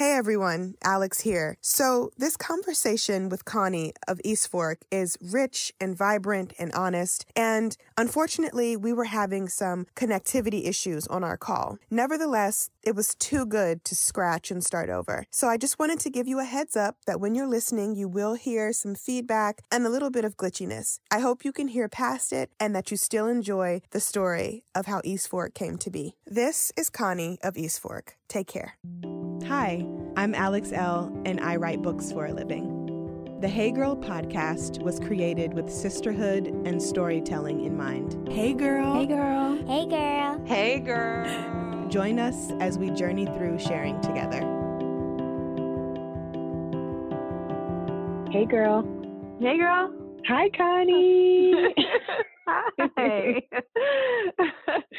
Hey everyone, Alex here. So, this conversation with Connie of East Fork is rich and vibrant and honest, and unfortunately, we were having some connectivity issues on our call. Nevertheless, it was too good to scratch and start over. So, I just wanted to give you a heads up that when you're listening, you will hear some feedback and a little bit of glitchiness. I hope you can hear past it and that you still enjoy the story of how East Fork came to be. This is Connie of East Fork. Take care. Hi, I'm Alex Elle, and I write books for a living. The Hey Girl podcast was created with sisterhood and storytelling in mind. Hey, girl. Hey, girl. Hey, girl. Hey, girl. Join us as we journey through sharing together. Hey, girl. Hey, girl. Hi, Connie. Hi.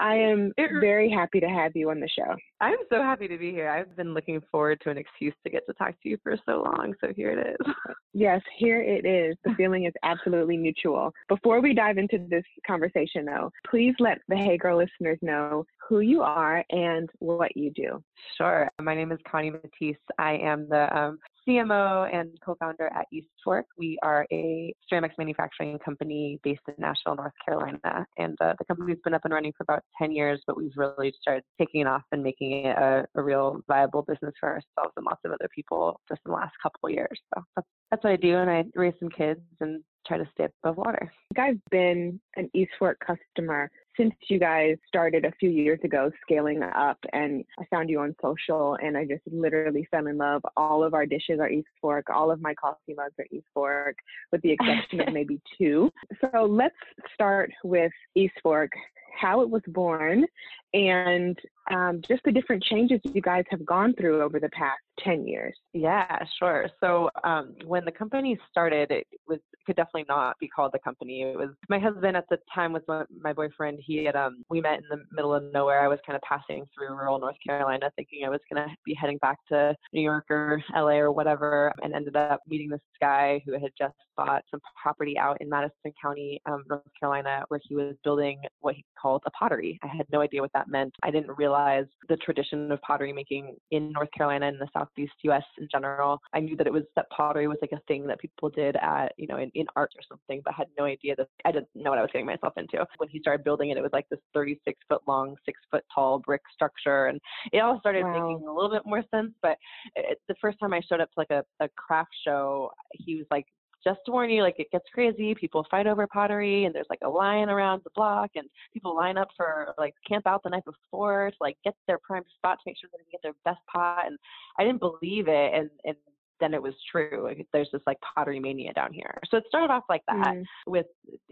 I am very happy to have you on the show. I'm so happy to be here. I've been looking forward to an excuse to get to talk to you for so long, so here it is. Yes, here it is. The feeling is absolutely mutual. Before we dive into this conversation, though, please let the Hey Girl listeners know who you are and what you do. Sure. My name is Connie Matisse. I am the um, CMO and co-founder at East Fork. We are a ceramics manufacturing company based in Asheville, North Carolina, and uh, the company's been up and running for about 10 years, but we've really started taking off and making it a, a real viable business for ourselves and lots of other people just in the last couple of years. So that's, that's what I do, and I raise some kids and try to stay above water. I've been an East Fork customer since you guys started a few years ago scaling up and I found you on social and I just literally fell in love. All of our dishes are East Fork, all of my coffee mugs are East Fork, with the exception of maybe two. So let's start with East Fork, how it was born, and um, just the different changes you guys have gone through over the past 10 years. Yeah, sure. So um, when the company started, it was could definitely not be called the company. It was my husband at the time was my boyfriend. He had um, we met in the middle of nowhere. I was kind of passing through rural North Carolina, thinking I was gonna be heading back to New York or LA or whatever, and ended up meeting this guy who had just bought some property out in Madison County, um, North Carolina, where he was building what he called a pottery. I had no idea what that meant. I didn't realize the tradition of pottery making in North Carolina and the Southeast U.S. in general. I knew that it was that pottery was like a thing that people did at you know in, in art or something, but had no idea that I didn't know what I was getting myself into. When he started building it, it was like this 36 foot long, six foot tall brick structure, and it all started Wow. making a little bit more sense. But it, the first time I showed up to like a, a craft show, he was like just to warn you, like it gets crazy. People fight over pottery, and there's like a line around the block, and people line up for like camp out the night before to like get their prime spot to make sure they can get their best pot. And I didn't believe it, and and then it was true. There's this like pottery mania down here. So it started off like that Mm. with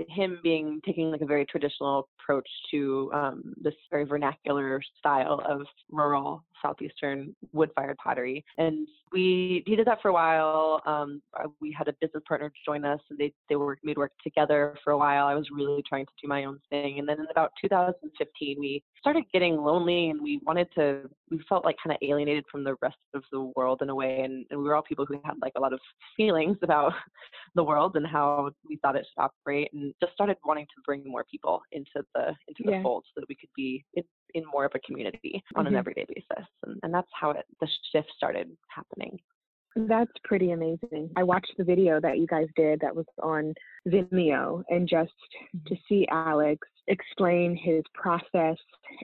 him being taking like a very traditional approach to um, this very vernacular style of rural southeastern wood-fired pottery. And we he did that for a while. Um, uh, we had a business partner join us, and they they worked we'd worked together for a while. I was really trying to do my own thing, and then in about 2015, we started getting lonely, and we wanted to. We felt like kind of alienated from the rest of the world in a way, and, and we were all people who had like a lot of feelings about the world and how we thought it should operate, and just started wanting to bring more people into the into the Yeah. fold so that we could be in, in more of a community on an Mhm. everyday basis, and, and that's how it the shift started happening. That's pretty amazing. I watched the video that you guys did that was on Vimeo, and just to mm-hmm. see Alex explain his process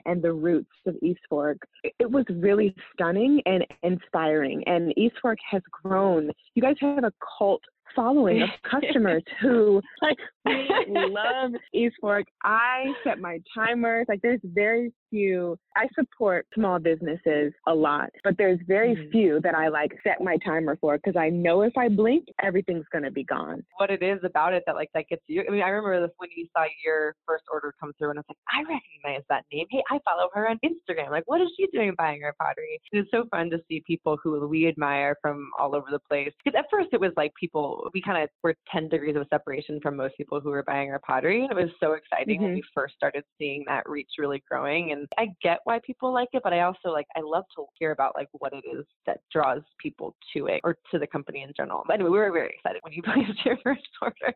and the roots of East Fork, it- it was really stunning and inspiring. And East Fork has grown. You guys have a cult following of customers who like we love East Fork. I set my timers. Like there's very few. I support small businesses a lot, but there's very Mhm. few that I like set my timer for because I know if I blink, everything's gonna be gone. what it is about it that like that gets you. I mean, I remember this when you saw your first order come through, and it's like, I recognize that name. Hey, I follow her on Instagram. Like, what is she doing buying her pottery? And it's so fun to see people who we admire from all over the place. Because at first it was like people we kind of were 10 degrees of separation from most people who were buying our pottery. And it was so exciting mm-hmm. when we first started seeing that reach really growing. And I get why people like it, but I also like, I love to hear about like what it is that draws people to it or to the company in general. But anyway, we were very excited when you placed your first order.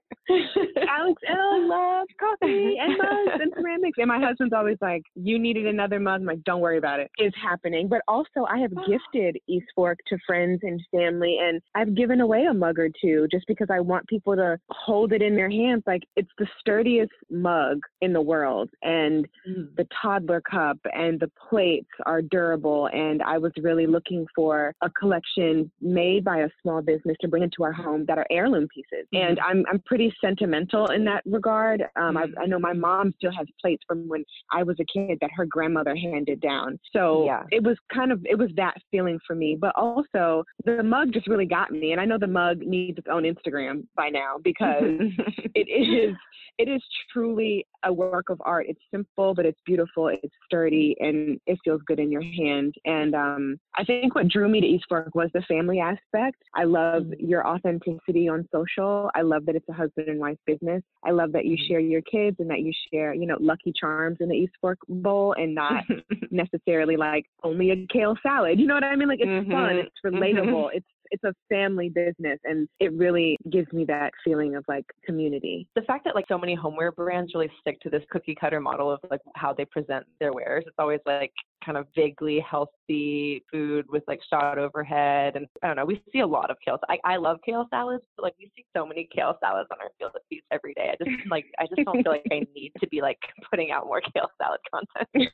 Alex Elle loves coffee and mugs and ceramics. And my husband's always like, you needed another mug. I'm like, don't worry about it. It's happening. But also I have gifted East Fork to friends and family and I've given away a mug or two just because I want people to hold it in their hands. Like it's the sturdiest mug in the world. And mm. the toddler cup and the plates are durable. And I was really looking for a collection made by a small business to bring into our home that are heirloom pieces. Mm. And I'm, I'm pretty sentimental in that regard. Um, mm. I, I know my mom still has plates from when I was a kid that her grandmother handed down. So yeah. it was kind of, it was that feeling for me. But also the mug just really got me. And I know the mug needs its own Instagram by now because it is it is truly a work of art. It's simple, but it's beautiful. It's sturdy, and it feels good in your hand. And um, I think what drew me to East Fork was the family aspect. I love mm-hmm. your authenticity on social. I love that it's a husband and wife business. I love that you mm-hmm. share your kids and that you share, you know, Lucky Charms in the East Fork bowl, and not necessarily like only a kale salad. You know what I mean? Like it's mm-hmm. fun. It's relatable. It's it's a family business and it really gives me that feeling of like community. The fact that like so many homeware brands really stick to this cookie cutter model of like how they present their wares, it's always like kind of vaguely healthy food with like shot overhead and I don't know, we see a lot of kale. I, I love kale salads, but like we see so many kale salads on our field of feast every day. I just like I just don't feel like I need to be like putting out more kale salad content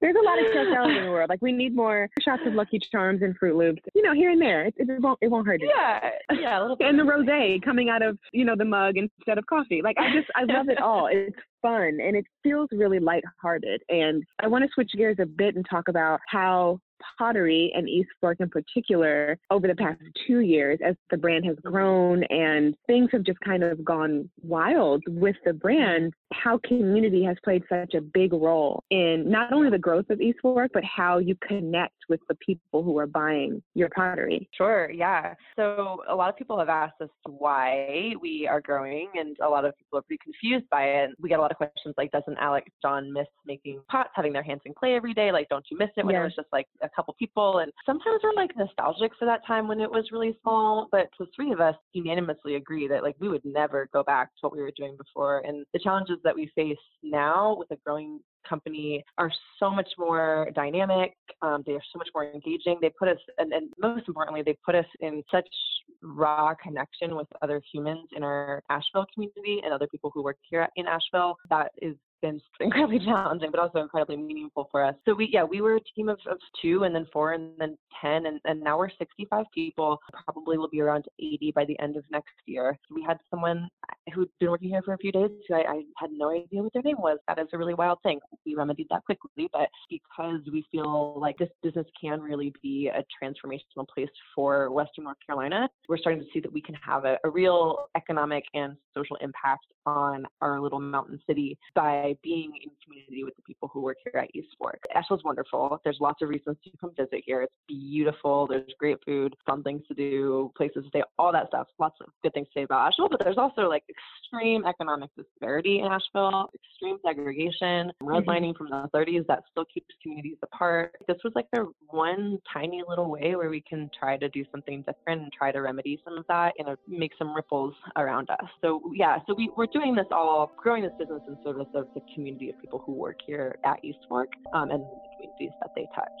There's a lot of kale salads in the world. Like we need more shots of Lucky Charms and Froot Loops, you know, here and there. It, it won't it won't hurt it. Yeah, yeah, a little bit. And the rosé coming out of you know the mug instead of coffee. Like I just I love it all. It's fun and it feels really lighthearted. And I want to switch gears a bit and talk about how pottery and East Fork in particular over the past two years as the brand has grown and things have just kind of gone wild with the brand, how community has played such a big role in not only the growth of East Fork, but how you connect with the people who are buying your pottery. Sure, yeah. So a lot of people have asked us why we are growing and a lot of people are pretty confused by it. We get a lot of questions like, doesn't Alex John miss making pots, having their hands in clay every day? Like, don't you miss it when yeah. it was just like a couple people. And sometimes we're like nostalgic for that time when it was really small. But the three of us unanimously agree that like we would never go back to what we were doing before. And the challenges that we face now with a growing company are so much more dynamic. Um, they are so much more engaging. They put us, and, and, most importantly, they put us in such raw connection with other humans in our Asheville community and other people who work here in Asheville. That is been incredibly challenging, but also incredibly meaningful for us. So we, yeah, we were a team of, of two and then four and then 10, and, and now we're 65 people. Probably will be around 80 by the end of next year. We had someone who'd been working here for a few days who I, I had no idea what their name was. That is a really wild thing. We remedied that quickly, but because we feel like this business can really be a transformational place for Western North Carolina, we're starting to see that we can have a, a real economic and social impact on our little mountain city by by being in community with the people who work here at East Fork. Asheville's wonderful. There's lots of reasons to come visit here. It's beautiful. There's great food, fun things to do, places to stay, all that stuff. Lots of good things to say about Asheville, but there's also like extreme economic disparity in Asheville, extreme segregation, redlining mm-hmm. from the 30s that still keeps communities apart. This was like the one tiny little way where we can try to do something different and try to remedy some of that and make some ripples around us. So yeah, so we, we're doing this all, growing this business in service of the community of people who work here at East Fork um, and the communities that they touch.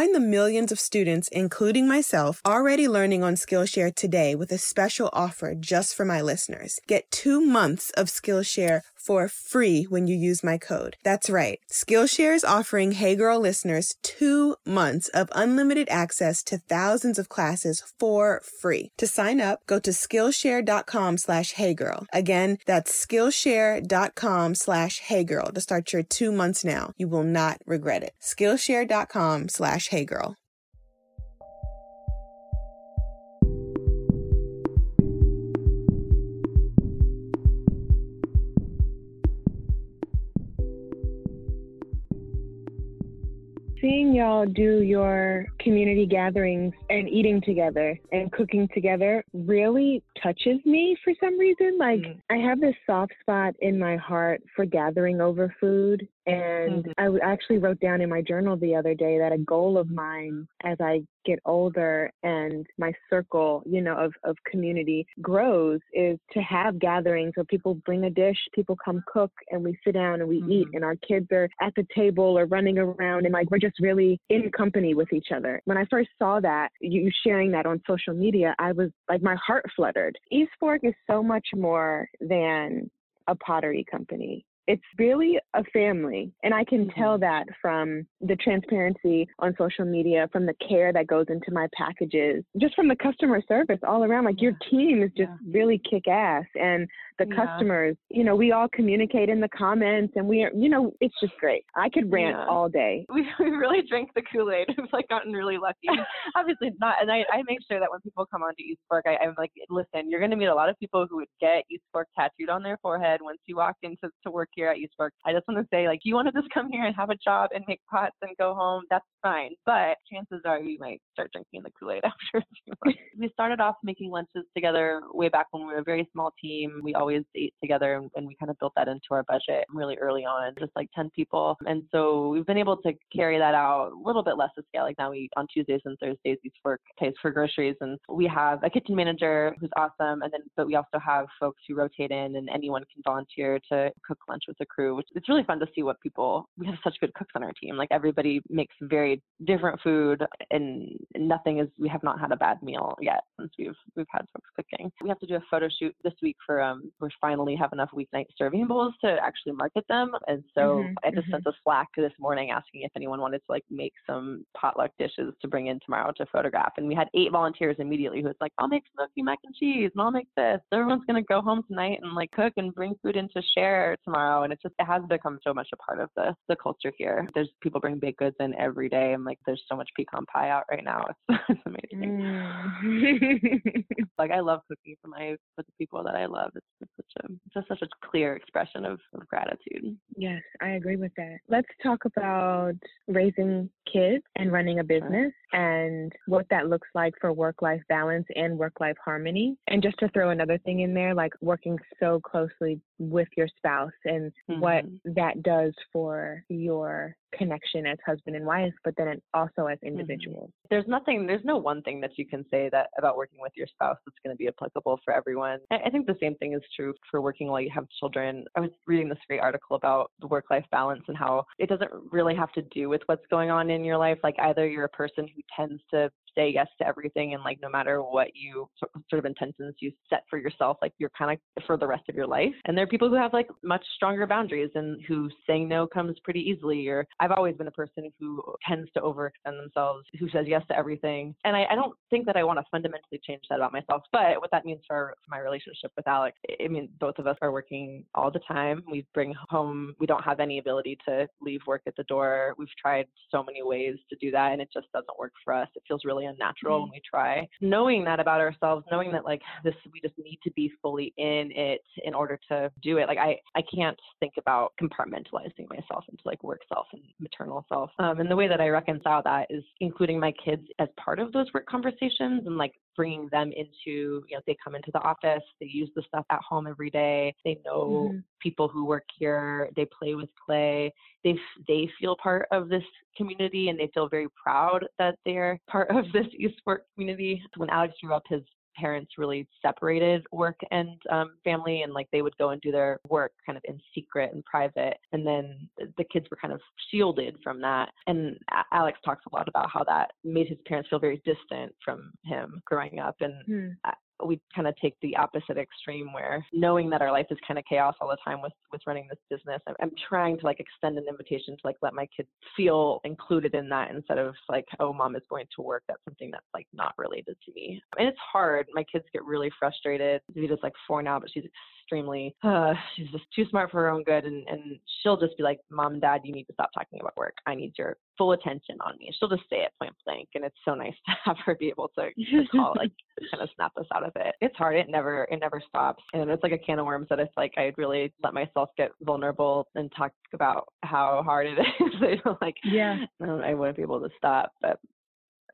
the millions of students, including myself, already learning on Skillshare today with a special offer just for my listeners. Get two months of Skillshare for free when you use my code. That's right. Skillshare is offering Hey Girl listeners two months of unlimited access to thousands of classes for free. To sign up, go to Skillshare.com slash Hey Girl. Again, that's Skillshare.com slash Hey Girl to start your two months now. You will not regret it. Skillshare.com slash Hey Girl. Seeing y'all do your community gatherings and eating together and cooking together really touches me for some reason. Like, mm. I have this soft spot in my heart for gathering over food and mm-hmm. I actually wrote down in my journal the other day that a goal of mine as I get older and my circle, you know, of, of community grows is to have gatherings where people bring a dish, people come cook and we sit down and we mm-hmm. eat and our kids are at the table or running around and like we're just really in company with each other. When I first saw that, you sharing that on social media, I was like my heart fluttered. East Fork is so much more than a pottery company it's really a family. And I can tell mm-hmm. that from the transparency on social media, from the care that goes into my packages, just from the customer service all around. Like your team is just really kick ass. And the yeah. customers, you know, we all communicate in the comments and we are, you know, it's just great. I could rant yeah. all day. We, we really drank the Kool Aid. We've like gotten really lucky. Obviously not. And I, I make sure that when people come onto East Fork, I, I'm like, listen, you're going to meet a lot of people who would get East Fork tattooed on their forehead once you walk into to work here at East Fork. I just want to say, like, you want to just come here and have a job and make pots and go home. That's fine. But chances are you might start drinking the Kool Aid after a few months. we started off making lunches together way back when we were a very small team. We always ate together and, and we kind of built that into our budget really early on, just like 10 people. And so we've been able to carry that out a little bit less to scale. Like now we on Tuesdays and Thursdays East Fork pays for groceries and we have a kitchen manager who's awesome. And then, but we also have folks who rotate in and anyone can volunteer to cook lunch with the crew, which it's really fun to see what people, we have such good cooks on our team. Like everybody makes very different food and nothing is, we have not had a bad meal yet since we've, we've had folks cooking. We have to do a photo shoot this week for, um, we're finally have enough weeknight serving bowls to actually market them. And so mm-hmm, I just mm-hmm. sent a Slack this morning asking if anyone wanted to like make some potluck dishes to bring in tomorrow to photograph. And we had eight volunteers immediately who was like, I'll make smoky mac and cheese and I'll make this. Everyone's gonna go home tonight and like cook and bring food in to share tomorrow. And it's just it has become so much a part of the the culture here. There's people bring baked goods in every day and like there's so much pecan pie out right now. It's, it's amazing. Mm. like I love cooking for my for the people that I love. It's, it's such a just such a clear expression of, of gratitude. Yes, I agree with that. Let's talk about raising kids and running a business and what that looks like for work life balance and work life harmony. And just to throw another thing in there, like working so closely with your spouse and mm-hmm. what that does for your connection as husband and wife, but then also as individuals. Mm-hmm. There's nothing, there's no one thing that you can say that about working with your spouse that's going to be applicable for everyone. I think the same thing is true for working while you have children. I was reading this great article about the work life balance and how it doesn't really have to do with what's going on in your life. Like either you're a person who tends to say yes to everything and like no matter what you sort of intentions you set for yourself like you're kind of for the rest of your life and there are people who have like much stronger boundaries and who saying no comes pretty easily or i've always been a person who tends to overextend themselves who says yes to everything and i, I don't think that i want to fundamentally change that about myself but what that means for, for my relationship with alex i mean both of us are working all the time we bring home we don't have any ability to leave work at the door we've tried so many ways to do that and it just doesn't work for us it feels really really unnatural mm-hmm. when we try. Knowing that about ourselves, knowing that like this, we just need to be fully in it in order to do it. Like I, I can't think about compartmentalizing myself into like work self and maternal self. Um, and the way that I reconcile that is including my kids as part of those work conversations and like bringing them into, you know, they come into the office, they use the stuff at home every day, they know mm-hmm. people who work here, they play with clay, they they feel part of this community and they feel very proud that they're part of this Fork community. When Alex grew up, his parents really separated work and um, family and like they would go and do their work kind of in secret and private and then the kids were kind of shielded from that and alex talks a lot about how that made his parents feel very distant from him growing up and hmm we kind of take the opposite extreme where knowing that our life is kind of chaos all the time with with running this business I'm, I'm, trying to like extend an invitation to like let my kids feel included in that instead of like oh mom is going to work that's something that's like not related to me. And it's hard my kids get really frustrated Vita's like four now but she's extremely uh, she's just too smart for her own good and, and she'll just be like mom and dad you need to stop talking about work. I need your full attention on me. She'll just say it point blank and it's so nice to have her be able to, to call like kind of snap us out of it. It's hard. It never it never stops and it's like a can of worms that it's like i'd really let myself get vulnerable and talk about how hard it is like yeah. I wouldn't be able to stop but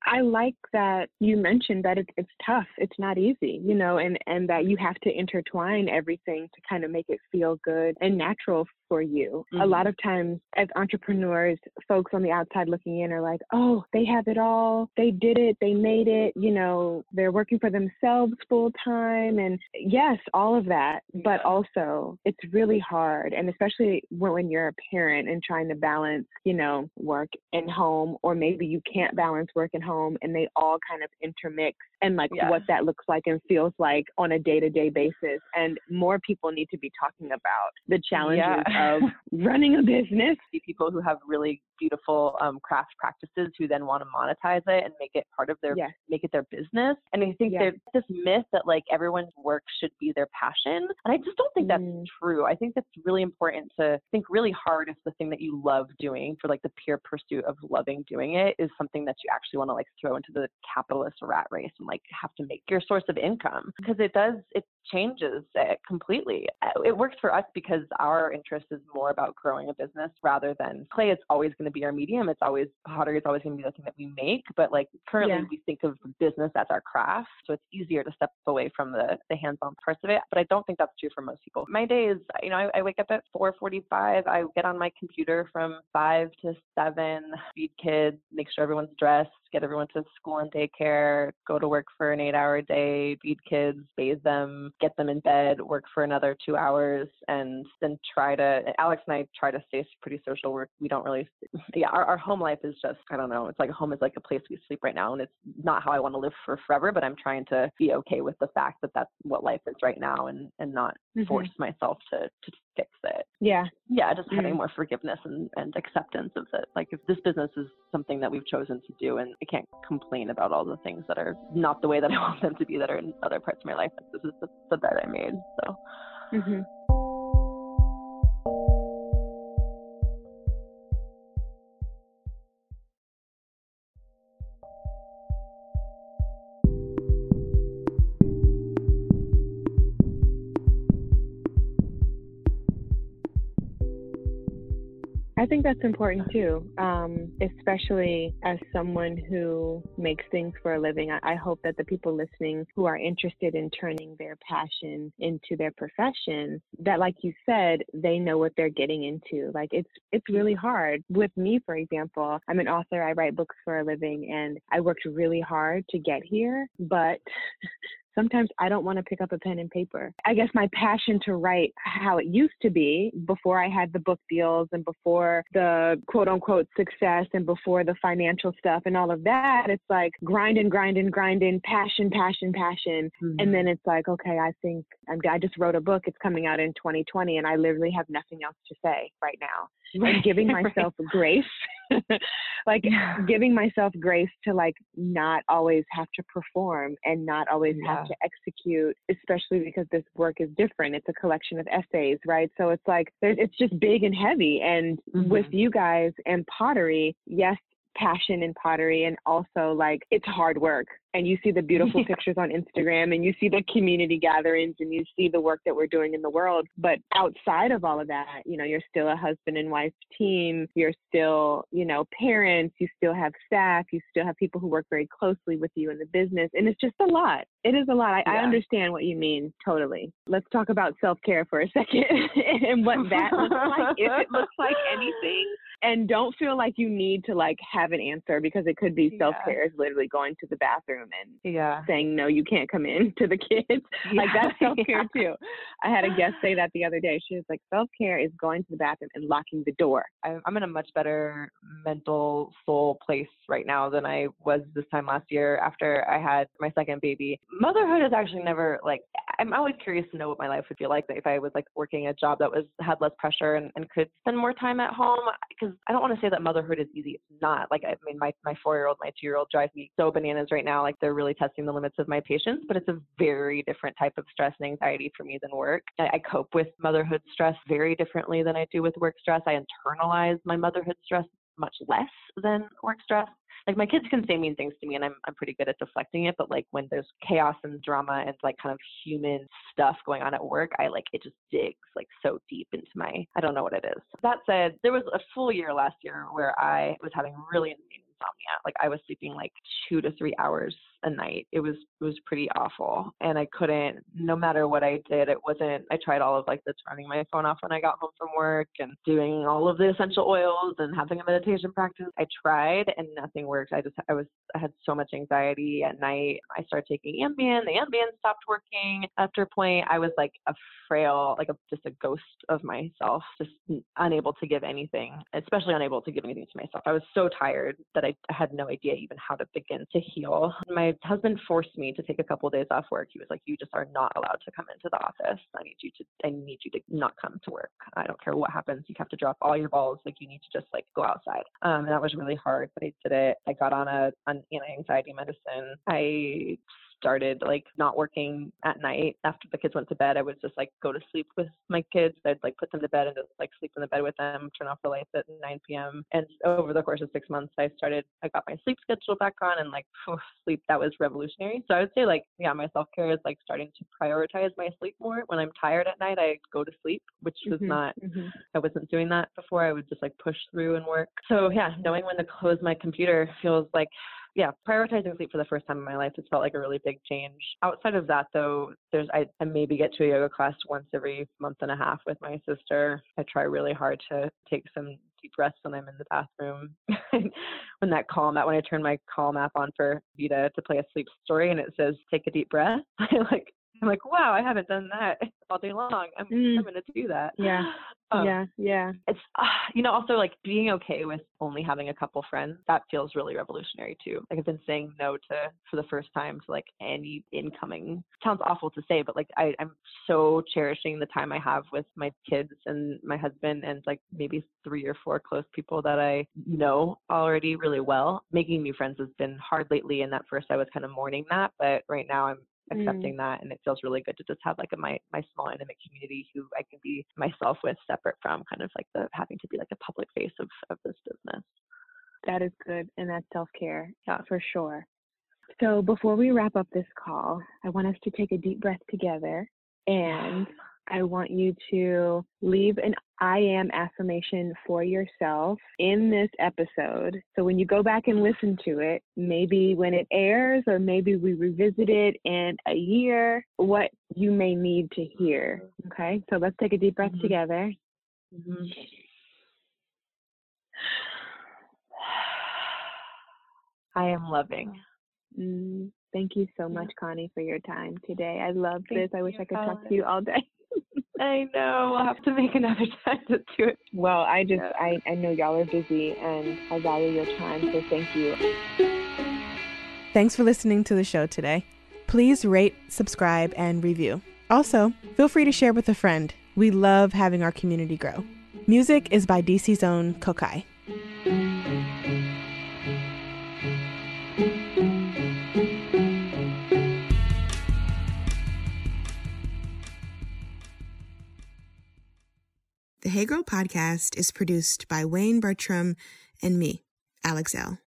I like that you mentioned that it, it's tough. It's not easy, you know, and, and that you have to intertwine everything to kind of make it feel good and natural for you. Mm-hmm. A lot of times, as entrepreneurs, folks on the outside looking in are like, oh, they have it all. They did it. They made it. You know, they're working for themselves full time. And yes, all of that. But also, it's really hard. And especially when, when you're a parent and trying to balance, you know, work and home, or maybe you can't balance work and home and they all kind of intermix and like yeah. what that looks like and feels like on a day to day basis. And more people need to be talking about the challenges yeah. of running a business. People who have really beautiful um, craft practices who then want to monetize it and make it part of their yes. make it their business. And I think yes. there's this myth that like everyone's work should be their passion. And I just don't think that's mm. true. I think that's really important to think really hard if the thing that you love doing for like the pure pursuit of loving doing it is something that you actually want to like throw into the capitalist rat race and like have to make your source of income because it does it changes it completely. Uh, it works for us because our interest is more about growing a business rather than clay. It's always going to be our medium. It's always pottery. It's always going to be the thing that we make. But like currently, yeah. we think of business as our craft, so it's easier to step away from the the hands-on parts of it. But I don't think that's true for most people. My days, you know, I, I wake up at 4:45. I get on my computer from five to seven, feed kids, make sure everyone's dressed, get everyone to school and daycare, go to work for an eight-hour day, feed kids, bathe them, get them in bed, work for another two hours, and then try to. Alex and I try to stay pretty social. We're, we don't really. Yeah, our, our home life is just. I don't know. It's like home is like a place we sleep right now, and it's not how I want to live for forever. But I'm trying to be okay with the fact that that's what life is right now, and and not mm-hmm. force myself to to fix it. Yeah. Yeah, just having mm-hmm. more forgiveness and, and acceptance of it. Like if this business is something that we've chosen to do and I can't complain about all the things that are not the way that I want them to be that are in other parts of my life. This is the, the bed I made. So mm-hmm. That's important too, um, especially as someone who makes things for a living. I, I, hope that the people listening who are interested in turning their passion into their profession, that, like you said, they know what they're getting into. Like it's it's really hard. With me, for example, I'm an author. I write books for a living, and I worked really hard to get here, but sometimes I don't want to pick up a pen and paper. I guess my passion to write how it used to be before I had the book deals and before the quote unquote success and before the financial stuff and all of that, it's like grinding, grinding, grinding, passion, passion, passion. Mm-hmm. And then it's like, okay, I think I'm, I just wrote a book. It's coming out in 2020 and I literally have nothing else to say right now. Right. And giving myself right. grace like yeah. giving myself grace to like not always have to perform and not always yeah. have to execute especially because this work is different it's a collection of essays right so it's like it's just big and heavy and mm-hmm. with you guys and pottery yes passion in pottery and also like it's hard work and you see the beautiful pictures on Instagram and you see the community gatherings and you see the work that we're doing in the world. But outside of all of that, you know, you're still a husband and wife team. You're still, you know, parents. You still have staff. You still have people who work very closely with you in the business. And it's just a lot. It is a lot. I, yeah. I understand what you mean totally. Let's talk about self care for a second and what that looks like. If it looks like anything, and don't feel like you need to like have an answer because it could be self care is literally going to the bathroom and yeah. saying no, you can't come in to the kids. Yeah. Like that's self care too. I had a guest say that the other day. She was like, self care is going to the bathroom and locking the door. I'm in a much better mental soul place right now than I was this time last year after I had my second baby. Motherhood is actually never like I'm always curious to know what my life would feel like if I was like working a job that was had less pressure and, and could spend more time at home. Because I don't want to say that motherhood is easy. It's not. Like I mean, my my four year old, my two year old drive me so bananas right now. Like they're really testing the limits of my patience. But it's a very different type of stress and anxiety for me than work. I, I cope with motherhood stress very differently than I do with work stress. I internalize my motherhood stress much less than work stress like my kids can say mean things to me and I'm I'm pretty good at deflecting it, but like when there's chaos and drama and like kind of human stuff going on at work, I like it just digs like so deep into my I don't know what it is. That said, there was a full year last year where I was having really insomnia. Like I was sleeping like two to three hours a night. It was it was pretty awful, and I couldn't. No matter what I did, it wasn't. I tried all of like the turning my phone off when I got home from work and doing all of the essential oils and having a meditation practice. I tried and nothing worked. I just I was I had so much anxiety at night. I started taking Ambien. The Ambien stopped working. After a point, I was like a frail, like a, just a ghost of myself, just unable to give anything, especially unable to give anything to myself. I was so tired that I had no idea even how to begin to heal. My husband forced me to take a couple of days off work. He was like, "You just are not allowed to come into the office. I need you to. I need you to not come to work. I don't care what happens. You have to drop all your balls. Like you need to just like go outside." Um, and that was really hard, but I did it. I got on a an anti-anxiety medicine. I started like not working at night after the kids went to bed i would just like go to sleep with my kids i'd like put them to bed and just like sleep in the bed with them turn off the lights at 9 p.m and over the course of six months i started i got my sleep schedule back on and like sleep that was revolutionary. So i would say like yeah my self-care is like starting to prioritize my sleep more. When i'm tired at night i go to sleep which was mm-hmm, not mm-hmm. i wasn't doing that before i would just like push through and work. So yeah knowing when to close my computer feels like yeah, prioritizing sleep for the first time in my life has felt like a really big change. Outside of that, though, there's I, I maybe get to a yoga class once every month and a half with my sister. I try really hard to take some deep breaths when I'm in the bathroom. when that calm app, when I turn my calm app on for Vita to play a sleep story and it says take a deep breath, I like I'm like, wow, I haven't done that all day long. I'm, mm. I'm going to do that. Yeah. Um, yeah. Yeah. It's, uh, you know, also like being okay with only having a couple friends, that feels really revolutionary too. Like I've been saying no to, for the first time to like any incoming, sounds awful to say, but like I, I'm so cherishing the time I have with my kids and my husband and like maybe three or four close people that I know already really well. Making new friends has been hard lately. And at first I was kind of mourning that, but right now I'm accepting mm. that and it feels really good to just have like a my my small intimate community who I can be myself with separate from kind of like the having to be like a public face of of this business. That is good and that's self-care. Yeah, for sure. So before we wrap up this call, I want us to take a deep breath together and I want you to leave an I am affirmation for yourself in this episode. So when you go back and listen to it, maybe when it airs, or maybe we revisit it in a year, what you may need to hear. Okay, so let's take a deep breath mm-hmm. together. Mm-hmm. I am loving. Mm, thank you so much, Connie, for your time today. I love this. I wish I could talk to you all day. I know. We'll have to make another time to do it. Well, I just, yeah. I, I know y'all are busy and I value your time, so thank you. Thanks for listening to the show today. Please rate, subscribe, and review. Also, feel free to share with a friend. We love having our community grow. Music is by DC's own Kokai. Podcast is produced by Wayne Bertram and me, Alex Elle.